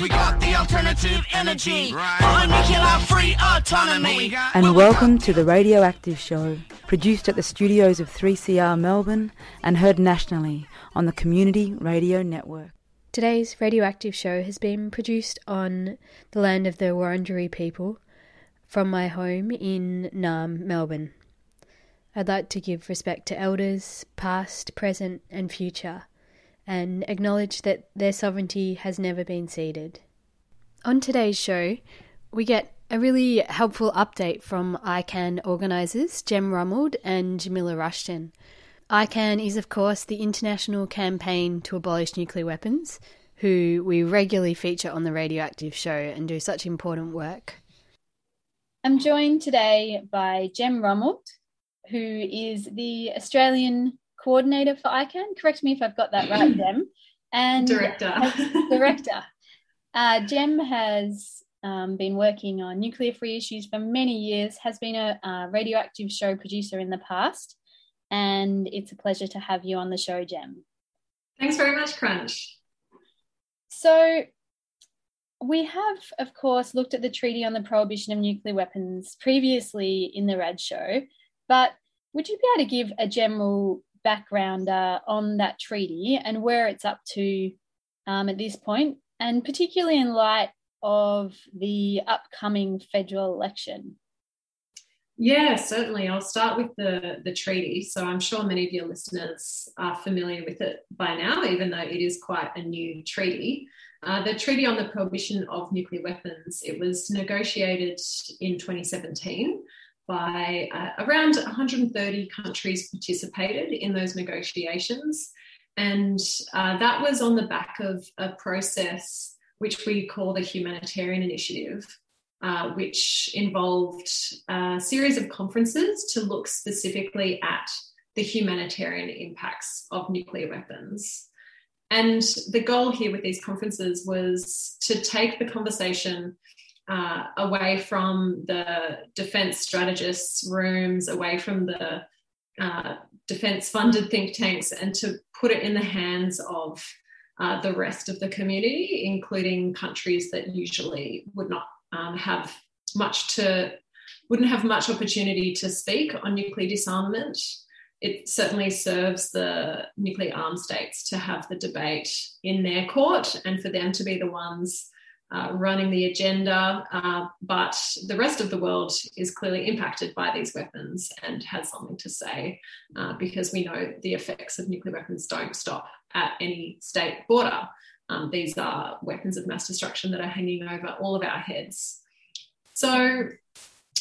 Cause we got the alternative energy. Right. free autonomy. And welcome to the Radioactive Show, produced at the studios of 3CR Melbourne and heard nationally on the Community Radio Network. Today's radioactive show has been produced on the land of the Wurundjeri people from my home in Naarm, Melbourne. I'd like to give respect to elders, past, present, and future, and acknowledge that their sovereignty has never been ceded. On today's show, we get a really helpful update from ICAN organisers Gem Romuld and Jemila Rushton. ICAN is, of course, the international campaign to abolish nuclear weapons, who we regularly feature on the Radioactive Show and do such important work. I'm joined today by Gem Romuld, who is the Australian coordinator for ICAN. Correct me if I've got that right, Gem. And director. director. Uh, Gem has um, been working on nuclear free issues for many years, has been a, a radioactive show producer in the past, and it's a pleasure to have you on the show, Gem. Thanks very much, Crunch. So, we have, of course, looked at the Treaty on the Prohibition of Nuclear Weapons previously in the RAD show, but would you be able to give a general background uh, on that treaty and where it's up to um, at this point, and particularly in light of the upcoming federal election? Yeah, certainly. I'll start with the, the treaty. So I'm sure many of your listeners are familiar with it by now, even though it is quite a new treaty. Uh, the Treaty on the Prohibition of Nuclear Weapons, it was negotiated in 2017 by uh, around 130 countries participated in those negotiations. And uh, that was on the back of a process which we call the Humanitarian Initiative, uh, which involved a series of conferences to look specifically at the humanitarian impacts of nuclear weapons. And the goal here with these conferences was to take the conversation uh, away from the defense strategists' rooms, away from the uh, defense funded think tanks, and to put it in the hands of uh, the rest of the community, including countries that usually would not um, have much to, wouldn't have much opportunity to speak on nuclear disarmament. It certainly serves the nuclear armed states to have the debate in their court and for them to be the ones uh, running the agenda, uh, but the rest of the world is clearly impacted by these weapons and has something to say uh, because we know the effects of nuclear weapons don't stop at any state border. Um, these are weapons of mass destruction that are hanging over all of our heads. So,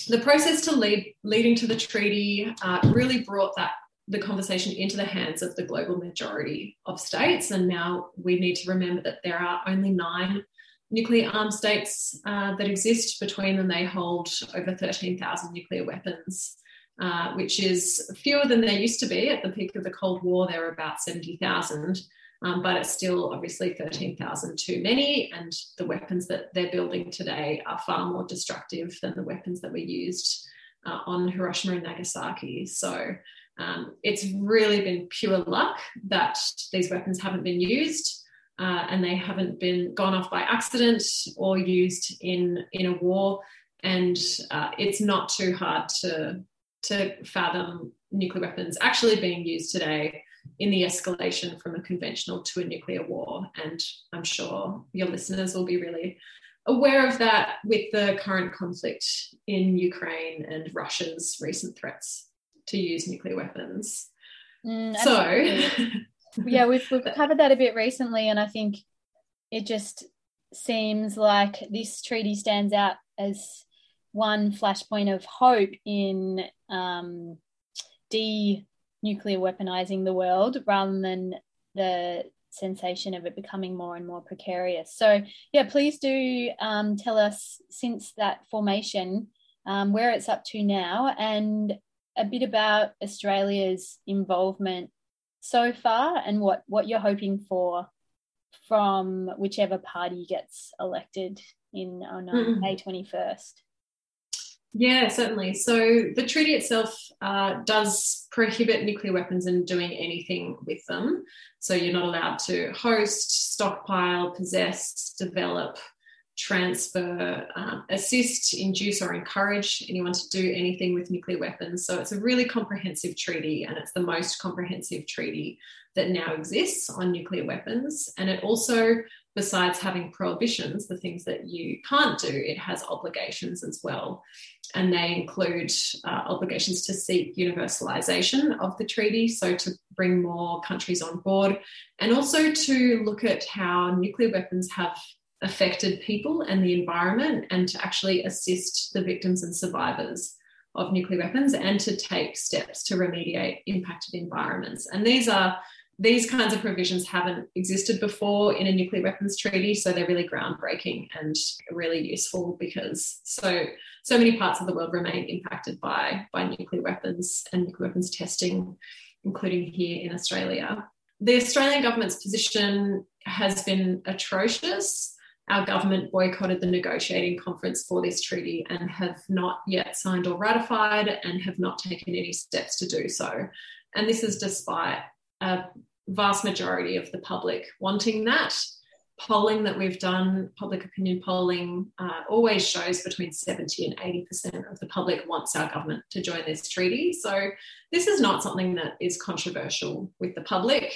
the process to lead leading to the treaty uh, really brought that the conversation into the hands of the global majority of states, and now we need to remember that there are only nine nuclear armed states uh, that exist. Between them, they hold over 13,000 nuclear weapons, uh, which is fewer than there used to be. At the peak of the Cold War, there were about 70,000. Um, but it's still obviously 13,000 too many, and the weapons that they're building today are far more destructive than the weapons that were used uh, on Hiroshima and Nagasaki. So um, it's really been pure luck that these weapons haven't been used uh, and they haven't been gone off by accident or used in in a war. And uh, it's not too hard to to fathom nuclear weapons actually being used today in the escalation from a conventional to a nuclear war. And I'm sure your listeners will be really aware of that with the current conflict in Ukraine and Russia's recent threats to use nuclear weapons. Mm, so yeah, we've we've covered that a bit recently, and I think it just seems like this treaty stands out as one flashpoint of hope in um, de nuclear weaponizing the world rather than the sensation of it becoming more and more precarious. So, yeah, please do um, tell us since that formation um, where it's up to now and a bit about Australia's involvement so far and what what you're hoping for from whichever party gets elected in on mm-hmm. May 21st? Yeah, certainly. So the treaty itself uh, does prohibit nuclear weapons and doing anything with them. So you're not allowed to host, stockpile, possess, develop, transfer, um, assist, induce, or encourage anyone to do anything with nuclear weapons. So it's a really comprehensive treaty, and it's the most comprehensive treaty that now exists on nuclear weapons. And it also, besides having prohibitions, the things that you can't do, it has obligations as well. And they include uh, obligations to seek universalization of the treaty, so to bring more countries on board, and also to look at how nuclear weapons have affected people and the environment and to actually assist the victims and survivors of nuclear weapons and to take steps to remediate impacted environments. And these are these kinds of provisions haven't existed before in a nuclear weapons treaty, so they're really groundbreaking and really useful because so so many parts of the world remain impacted by by nuclear weapons and nuclear weapons testing, including here in Australia. The Australian government's position has been atrocious our government boycotted the negotiating conference for this treaty and have not yet signed or ratified and have not taken any steps to do so. And this is despite a vast majority of the public wanting that. Polling that we've done, public opinion polling, uh, always shows between 70 and 80% of the public wants our government to join this treaty. So, this is not something that is controversial with the public.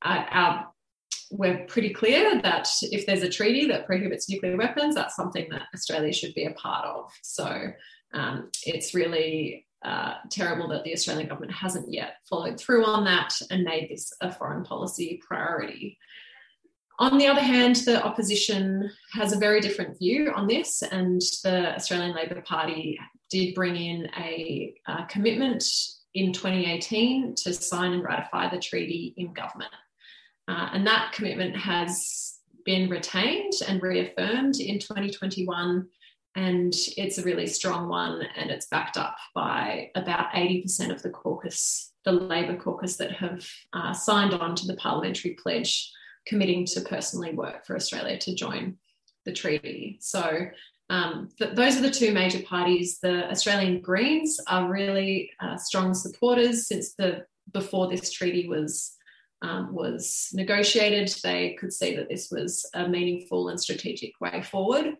Uh, our we're pretty clear that if there's a treaty that prohibits nuclear weapons, that's something that Australia should be a part of. So um, it's really uh, terrible that the Australian government hasn't yet followed through on that and made this a foreign policy priority. On the other hand, the opposition has a very different view on this, and the Australian Labor Party did bring in a, a commitment in 2018 to sign and ratify the treaty in government. Uh, and that commitment has been retained and reaffirmed in 2021. And it's a really strong one, and it's backed up by about 80% of the caucus, the Labor caucus, that have uh, signed on to the parliamentary pledge committing to personally work for Australia to join the treaty. So um, th- those are the two major parties. The Australian Greens are really uh, strong supporters since the before this treaty was um, was negotiated, they could see that this was a meaningful and strategic way forward.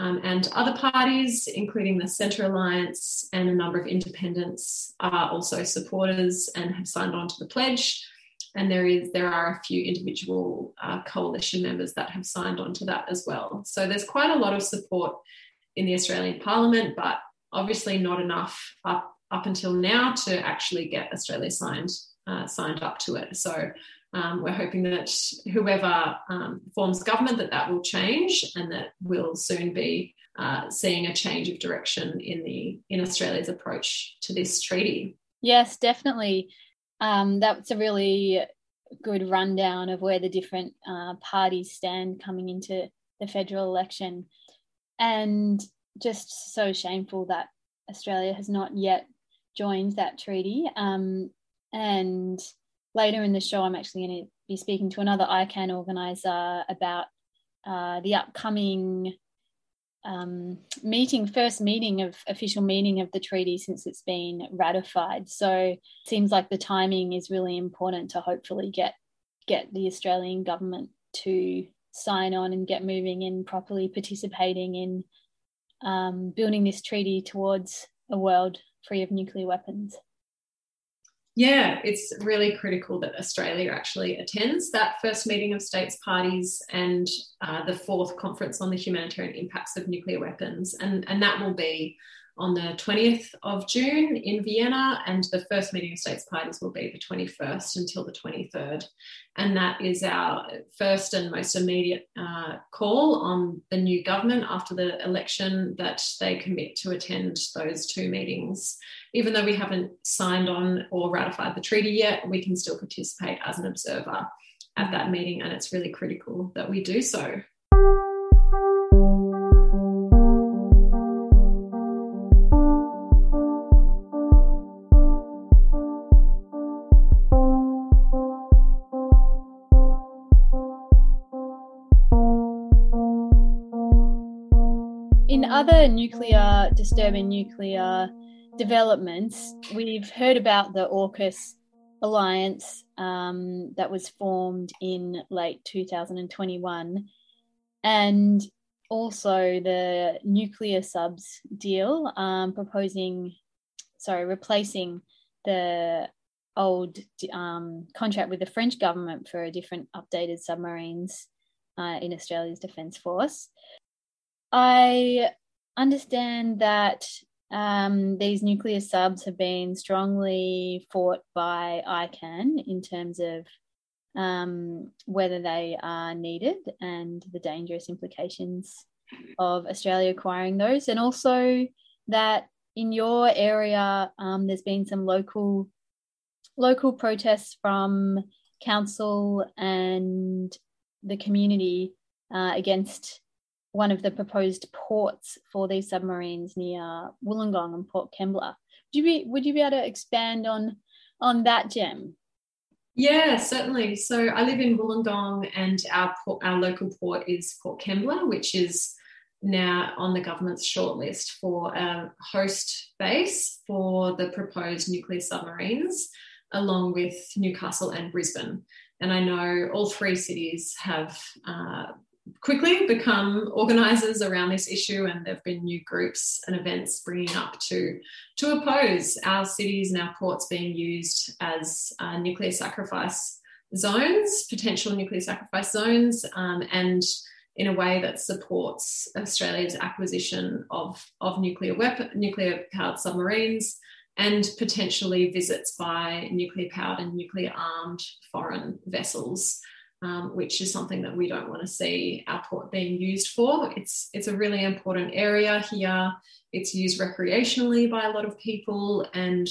Um, and other parties, including the Centre Alliance and a number of independents, are also supporters and have signed on to the pledge. And there is there are a few individual uh, coalition members that have signed on to that as well. So there's quite a lot of support in the Australian Parliament, but obviously not enough up up until now to actually get Australia signed uh, signed up to it. So um, we're hoping that whoever um, forms government that that will change and that we'll soon be uh, seeing a change of direction in the in Australia's approach to this treaty. Yes, definitely. Um, that's a really good rundown of where the different uh, parties stand coming into the federal election, and just so shameful that Australia has not yet joined that treaty. Um, and later in the show, I'm actually going to be speaking to another ICAN organizer about uh, the upcoming um, meeting, first meeting of official meeting of the treaty since it's been ratified. So it seems like the timing is really important to hopefully get get the Australian government to sign on and get moving and properly participating in um, building this treaty towards a world free of nuclear weapons yeah, it's really critical that Australia actually attends that first meeting of states parties and uh, the fourth conference on the humanitarian impacts of nuclear weapons. And, and that will be on the 20th of June in Vienna, and the first meeting of states parties will be the 21st until the 23rd. And that is our first and most immediate uh, Uh, call on the new government after the election that they commit to attend those two meetings. Even though we haven't signed on or ratified the treaty yet, we can still participate as an observer at that meeting, and it's really critical that we do so. Nuclear, disturbing nuclear developments, we've heard about the AUKUS alliance um, that was formed in late 2021 and also the nuclear subs deal um, proposing sorry replacing the old um, contract with the french government for different updated submarines uh, in australia's defence force. I understand that um, these nuclear subs have been strongly fought by ICAN in terms of um, whether they are needed and the dangerous implications of Australia acquiring those, and also that in your area um, there's been some local local protests from council and the community uh, against one of the proposed ports for these submarines near Wollongong and Port Kembla. Would you be would you be able to expand on on that Gem? Yeah, certainly. So I live in Wollongong, and our port, our local port is Port Kembla, which is now on the government's shortlist for a host base for the proposed nuclear submarines, along with Newcastle and Brisbane. And I know all three cities have uh, quickly become organisers around this issue, and there have been new groups and events bringing up to to oppose our cities and our ports being used as uh, nuclear sacrifice zones, potential nuclear sacrifice zones, um, and in a way that supports Australia's acquisition of, of nuclear weapon, nuclear powered submarines and potentially visits by nuclear powered and nuclear armed foreign vessels um, which is something that we don't want to see our port being used for. It's it's a really important area here. It's used recreationally by a lot of people, and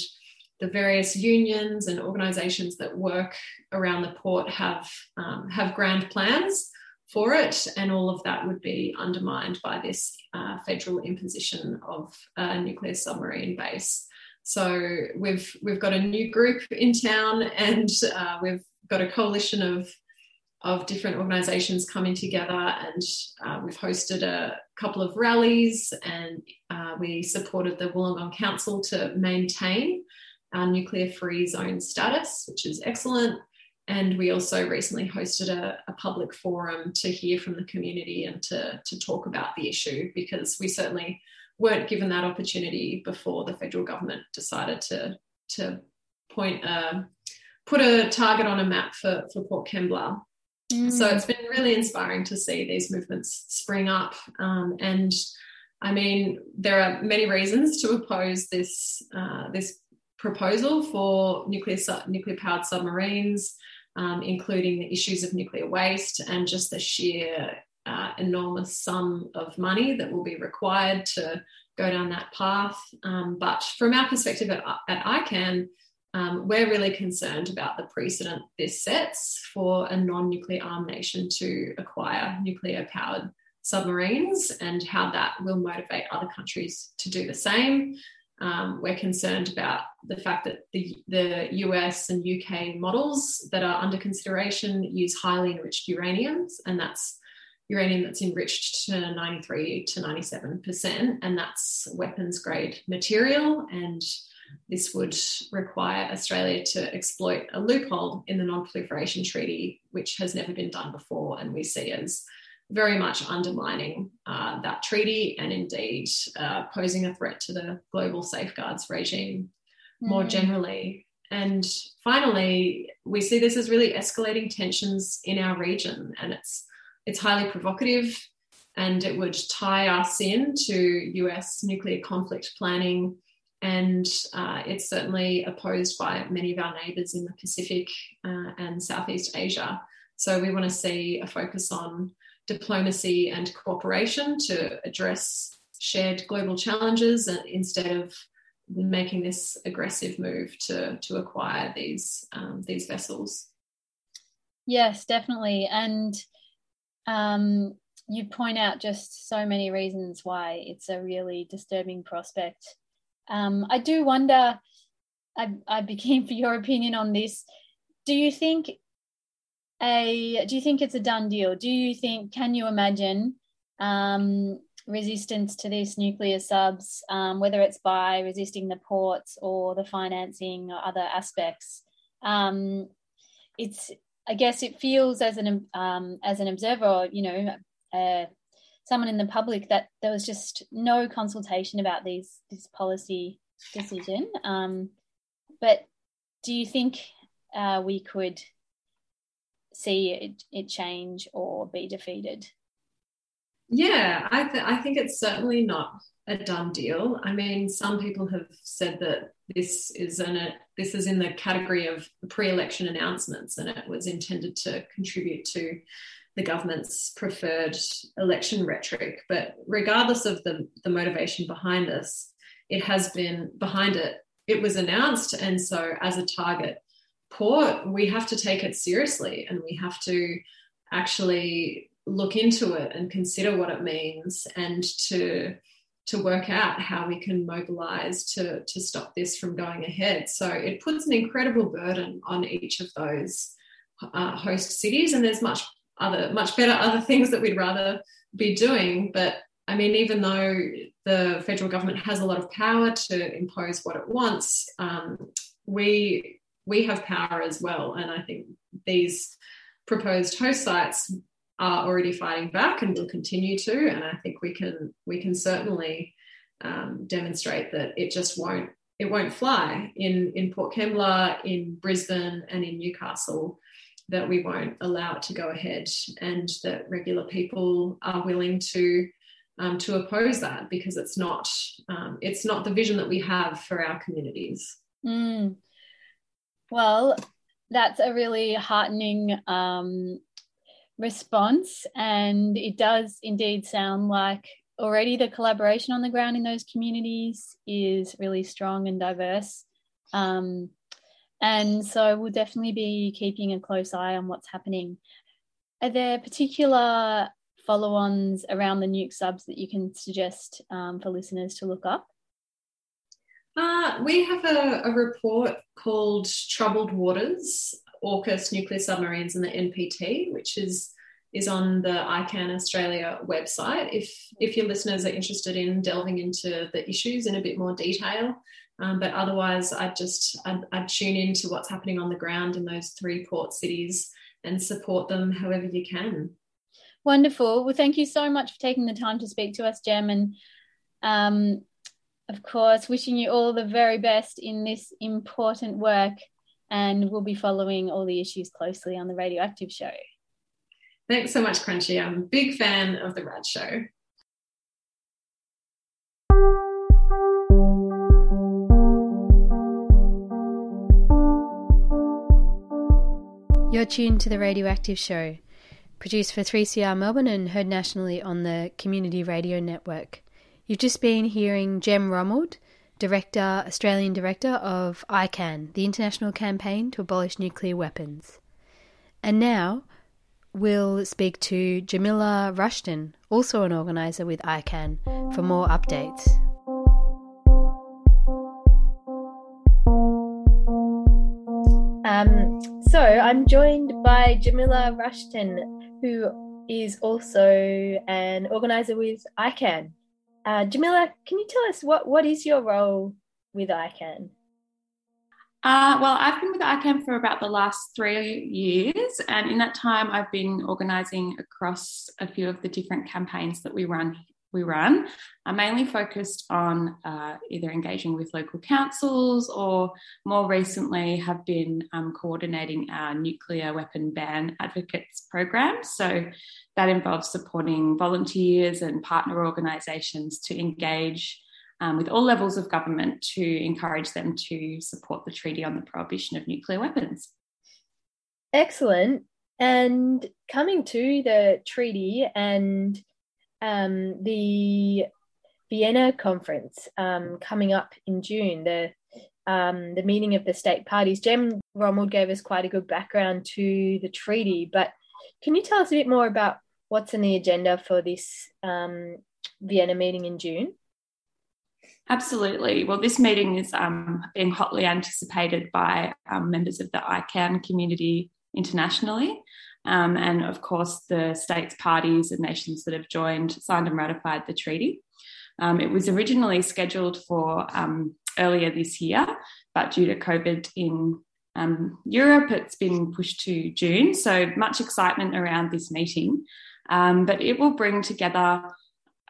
the various unions and organisations that work around the port have um, have grand plans for it, and all of that would be undermined by this uh, federal imposition of a nuclear submarine base. So we've we've got a new group in town, and uh, we've got a coalition of of different organizations coming together and uh, we've hosted a couple of rallies and uh, we supported the Wollongong Council to maintain our nuclear free zone status, which is excellent. And we also recently hosted a, a, public forum to hear from the community and to, to talk about the issue because we certainly weren't given that opportunity before the federal government decided to, to point a, put a target on a map for, for Port Kembla Mm. So it's been really inspiring to see these movements spring up. Um, and I mean, there are many reasons to oppose this uh, this proposal for nuclear nuclear powered submarines, um, including the issues of nuclear waste and just the sheer uh, enormous sum of money that will be required to go down that path. Um, but from our perspective at, at ICAN, um, we're really concerned about the precedent this sets for a non nuclear armed nation to acquire nuclear powered submarines and how that will motivate other countries to do the same. Um, we're concerned about the fact that the, the US and UK models that are under consideration use highly enriched uraniums, and that's uranium that's enriched to 93 to 97%, and that's weapons grade material. And this would require Australia to exploit a loophole in the Non Proliferation Treaty, which has never been done before, and we see as very much undermining uh, that treaty and indeed uh, posing a threat to the global safeguards regime mm. more generally. And finally, we see this as really escalating tensions in our region, and it's it's highly provocative, and it would tie us in to US nuclear conflict planning and uh, it's certainly opposed by many of our neighbours in the Pacific uh, and Southeast Asia. So we want to see a focus on diplomacy and cooperation to address shared global challenges instead of making this aggressive move to to acquire these um, these vessels. Yes, definitely, and um, you point out just so many reasons why it's a really disturbing prospect um, I do wonder, I, I'd be keen for your opinion on this. Do you think a do you think it's a done deal? Do you think can you imagine um, resistance to these nuclear subs, um, whether it's by resisting the ports or the financing or other aspects. Um, it's, I guess, it feels as an um, as an observer, you know, uh, someone in the public, that there was just no consultation about these this policy decision. Um, but do you think uh, we could see it, it change or be defeated? Yeah, I, th- I think it's certainly not a done deal. I mean, some people have said that this is an a, this is in the category of pre-election announcements, and it was intended to contribute to the government's preferred election rhetoric. But regardless of the the motivation behind this, it has been behind it. It was announced, and so as a target port, we have to take it seriously, and we have to actually look into it and consider what it means and to to work out how we can mobilize to to stop this from going ahead so it puts an incredible burden on each of those uh, host cities and there's much other much better other things that we'd rather be doing but i mean even though the federal government has a lot of power to impose what it wants um, we we have power as well and i think these proposed host sites are already fighting back and will continue to. And I think we can we can certainly um, demonstrate that it just won't it won't fly in in Port Kembla, in Brisbane, and in Newcastle. That we won't allow it to go ahead, and that regular people are willing to um, to oppose that because it's not um, it's not the vision that we have for our communities. Mm. Well, that's a really heartening um, response. And it does indeed sound like already the collaboration on the ground in those communities is really strong and diverse. Um, and so we'll definitely be keeping a close eye on what's happening. Are there particular follow ons around the nuke subs that you can suggest um, for listeners to look up? Uh, we have a, a, report called Troubled Waters AUKUS nuclear submarines and the NPT, which is is on the ICAN Australia website. If if your listeners are interested in delving into the issues in a bit more detail, um, but otherwise, I'd just I'd, I'd tune in to what's happening on the ground in those three port cities and support them however you can. Wonderful. Well, thank you so much for taking the time to speak to us, Gem, and um, of course, wishing you all the very best in this important work and we'll be following all the issues closely on the Radioactive Show. Thanks so much, Crunchy. I'm a big fan of the Rad Show. You're tuned to the Radioactive Show, produced for 3CR Melbourne and heard nationally on the Community Radio Network. You've just been hearing Gem Romuld Director, Australian Director of ICAN, the International Campaign to Abolish Nuclear Weapons. And now we'll speak to Jemila Rushton, also an organiser with ICAN, for more updates. So I'm joined by Jemila Rushton, who is also an organiser with ICAN. Uh, Jemila, can you tell us what, what is your role with ICAN? Uh, well, I've been with ICAN for about the last three years, and in that time, I've been organising across a few of the different campaigns that we run. We run. I'm mainly focused on uh, either engaging with local councils or more recently have been um, coordinating our nuclear weapon ban advocates program. So that involves supporting volunteers and partner organisations to engage um, with all levels of government to encourage them to support the Treaty on the Prohibition of Nuclear Weapons. Excellent. And coming to the treaty and um, the Vienna conference um, coming up in June, the um, the meeting of the state parties. Gem Romuld gave us quite a good background to the treaty, but can you tell us a bit more about what's in the agenda for this um, Vienna meeting in June? Absolutely. Well, this meeting is um, being hotly anticipated by um, members of the ICAN community internationally. Um, and of course, the states parties and nations that have joined signed and ratified the treaty. Um, it was originally scheduled for um, earlier this year, but due to COVID in um, Europe, it's been pushed to June. So much excitement around this meeting. Um, but it will bring together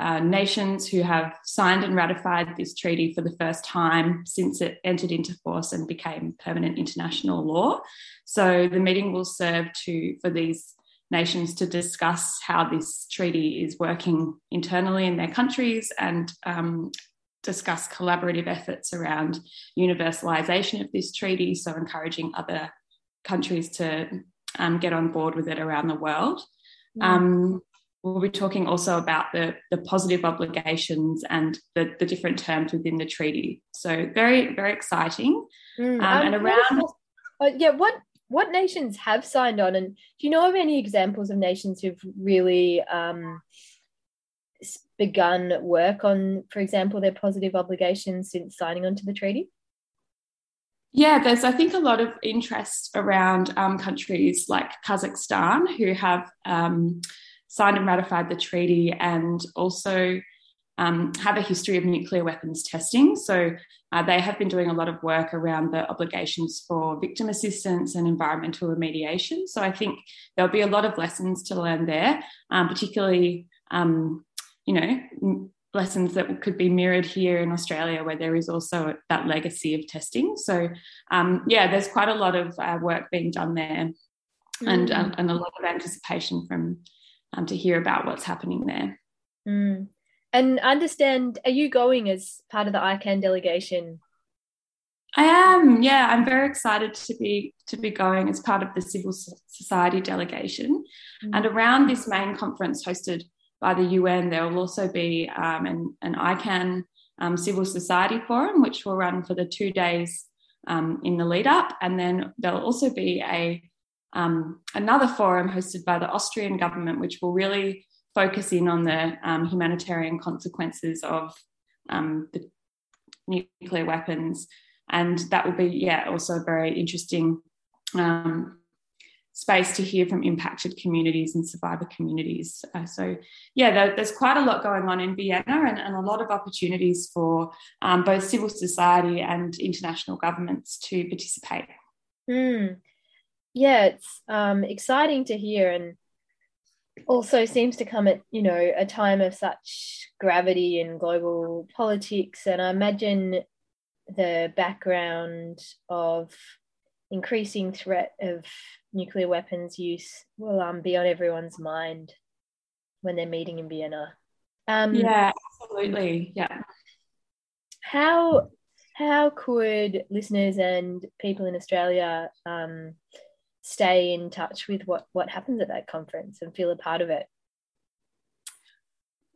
uh, nations who have signed and ratified this treaty for the first time since it entered into force and became permanent international law. So the meeting will serve to for these nations to discuss how this treaty is working internally in their countries and um, discuss collaborative efforts around universalization of this treaty, so encouraging other countries to um, get on board with it around the world. Mm. Um, we'll be talking also about the, the positive obligations and the, the different terms within the treaty. So very, very exciting. Mm, um, and um, around... Uh, yeah, what what nations have signed on, and do you know of any examples of nations who've really um, begun work on, for example, their positive obligations since signing onto the treaty? Yeah, there's I think a lot of interest around um, countries like Kazakhstan who have um, signed and ratified the treaty and also um, have a history of nuclear weapons testing. So uh, they have been doing a lot of work around the obligations for victim assistance and environmental remediation. So I think there'll be a lot of lessons to learn there, um, particularly, um, you know, lessons that could be mirrored here in Australia, where there is also that legacy of testing. So, um, yeah, there's quite a lot of uh, work being done there, mm. and and a lot of anticipation from um, to hear about what's happening there. Mm. And understand, are you going as part of the ICAN delegation? I am. Yeah, I'm very excited to be to be going as part of the civil society delegation. Mm. And around this main conference hosted by the UN, there will also be um, an, an ICAN um, civil society forum, which will run for the two days um, in the lead up. And then there'll also be a um, another forum hosted by the Austrian government, which will really focus in on the um, humanitarian consequences of um, the nuclear weapons. And that will be, yeah, also a very interesting um, space to hear from impacted communities and survivor communities. Uh, so, yeah, there, there's quite a lot going on in Vienna and, and a lot of opportunities for um, both civil society and international governments to participate. Mm yeah, it's um, exciting to hear, and also seems to come at you know a time of such gravity in global politics. And I imagine the background of increasing threat of nuclear weapons use will um, be on everyone's mind when they're meeting in Vienna. Um, yeah, absolutely. Yeah. How how could listeners and people in Australia um, stay in touch with what what happens at that conference and feel a part of it?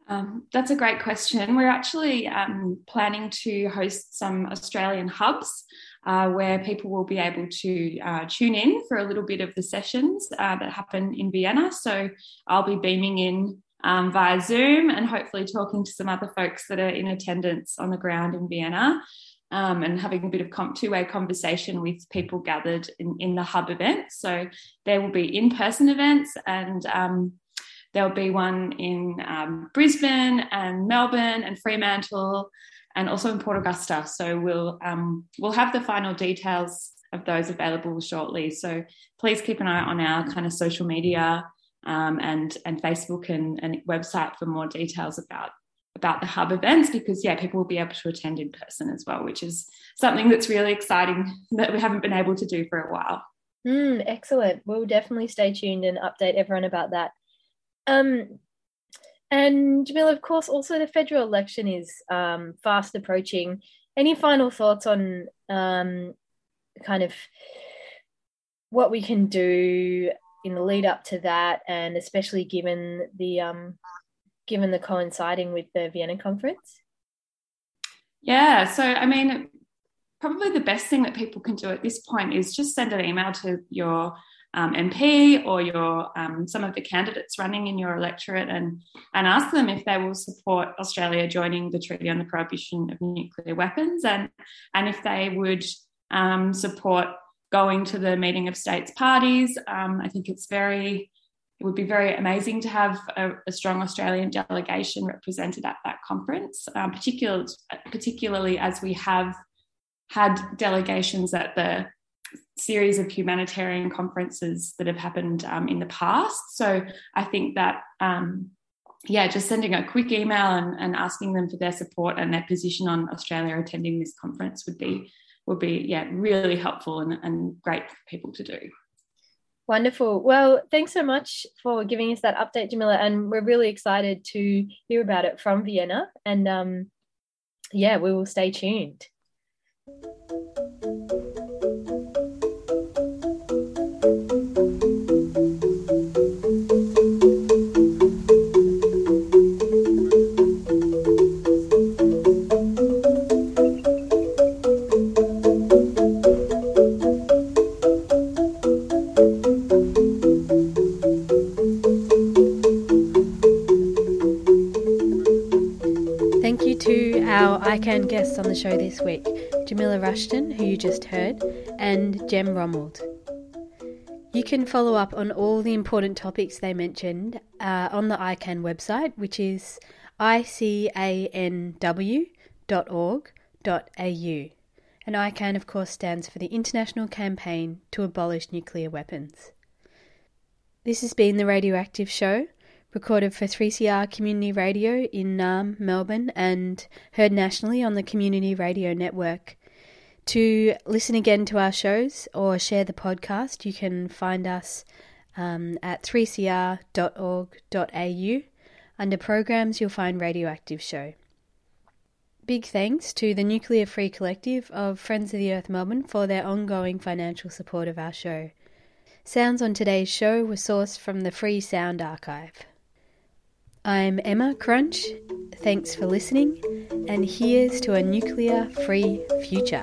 Um, that's a great question. We're actually um, planning to host some Australian hubs uh, where people will be able to uh, tune in for a little bit of the sessions uh, that happen in Vienna. So I'll be beaming in um, via Zoom and hopefully talking to some other folks that are in attendance on the ground in Vienna um, and having a bit of two-way conversation with people gathered in, in the hub event. So there will be in-person events and um, there'll be one in um, Brisbane and Melbourne and Fremantle and also in Port Augusta. So we'll um, we'll have the final details of those available shortly. So please keep an eye on our kind of social media um, and and Facebook and, and website for more details about about the hub events because yeah people will be able to attend in person as well which is something that's really exciting that we haven't been able to do for a while. Mm, excellent. We'll definitely stay tuned and update everyone about that. Um and Jemila, of course, also the federal election is um, fast approaching. Any final thoughts on um, kind of what we can do in the lead up to that, and especially given the um, given the coinciding with the Vienna conference? Yeah, so I mean, probably the best thing that people can do at this point is just send an email to your um, MP or your um, some of the candidates running in your electorate and and ask them if they will support Australia joining the Treaty on the Prohibition of Nuclear Weapons and and if they would um, support going to the meeting of states parties. Um, I think it's very, it would be very amazing to have a, a strong Australian delegation represented at that conference, um, particular, particularly as we have had delegations at the series of humanitarian conferences that have happened um, in the past. So I think that, um, yeah, just sending a quick email and, and, asking them for their support and their position on Australia attending this conference would be would be yeah really helpful and, and great for people to do. Wonderful. Well, thanks so much for giving us that update, Jemila, and we're really excited to hear about it from Vienna. And um, yeah, we will stay tuned. Guests on the show this week Jemila Rushton, who you just heard, and Gem Romuld. You can follow up on all the important topics they mentioned uh, on the ICAN website, which is icanw.org.au. And ICAN, of course, stands for the International Campaign to Abolish Nuclear Weapons. This has been the Radioactive Show recorded for 3CR Community Radio in Naarm, Melbourne, and heard nationally on the Community Radio Network. To listen again to our shows or share the podcast, you can find us um, at 3cr.org.au. Under programs, you'll find Radioactive Show. Big thanks to the Nuclear Free Collective of Friends of the Earth Melbourne for their ongoing financial support of our show. Sounds on today's show were sourced from the Free Sound Archive. I'm Emma Crunch. Thanks for listening, and here's to a nuclear free future.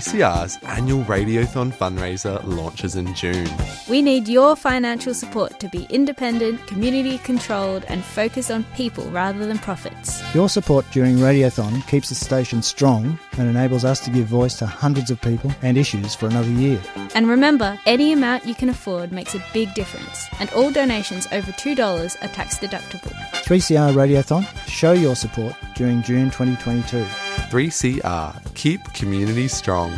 CR's annual Radiothon fundraiser launches in June. We need your financial support to be independent, community controlled, and focused on people rather than profits. Your support during Radiothon keeps the station strong and enables us to give voice to hundreds of people and issues for another year. And remember, any amount you can afford makes a big difference, and all donations over $2 are tax deductible. 3CR Radiothon, show your support during June 2022. 3CR, keep community strong.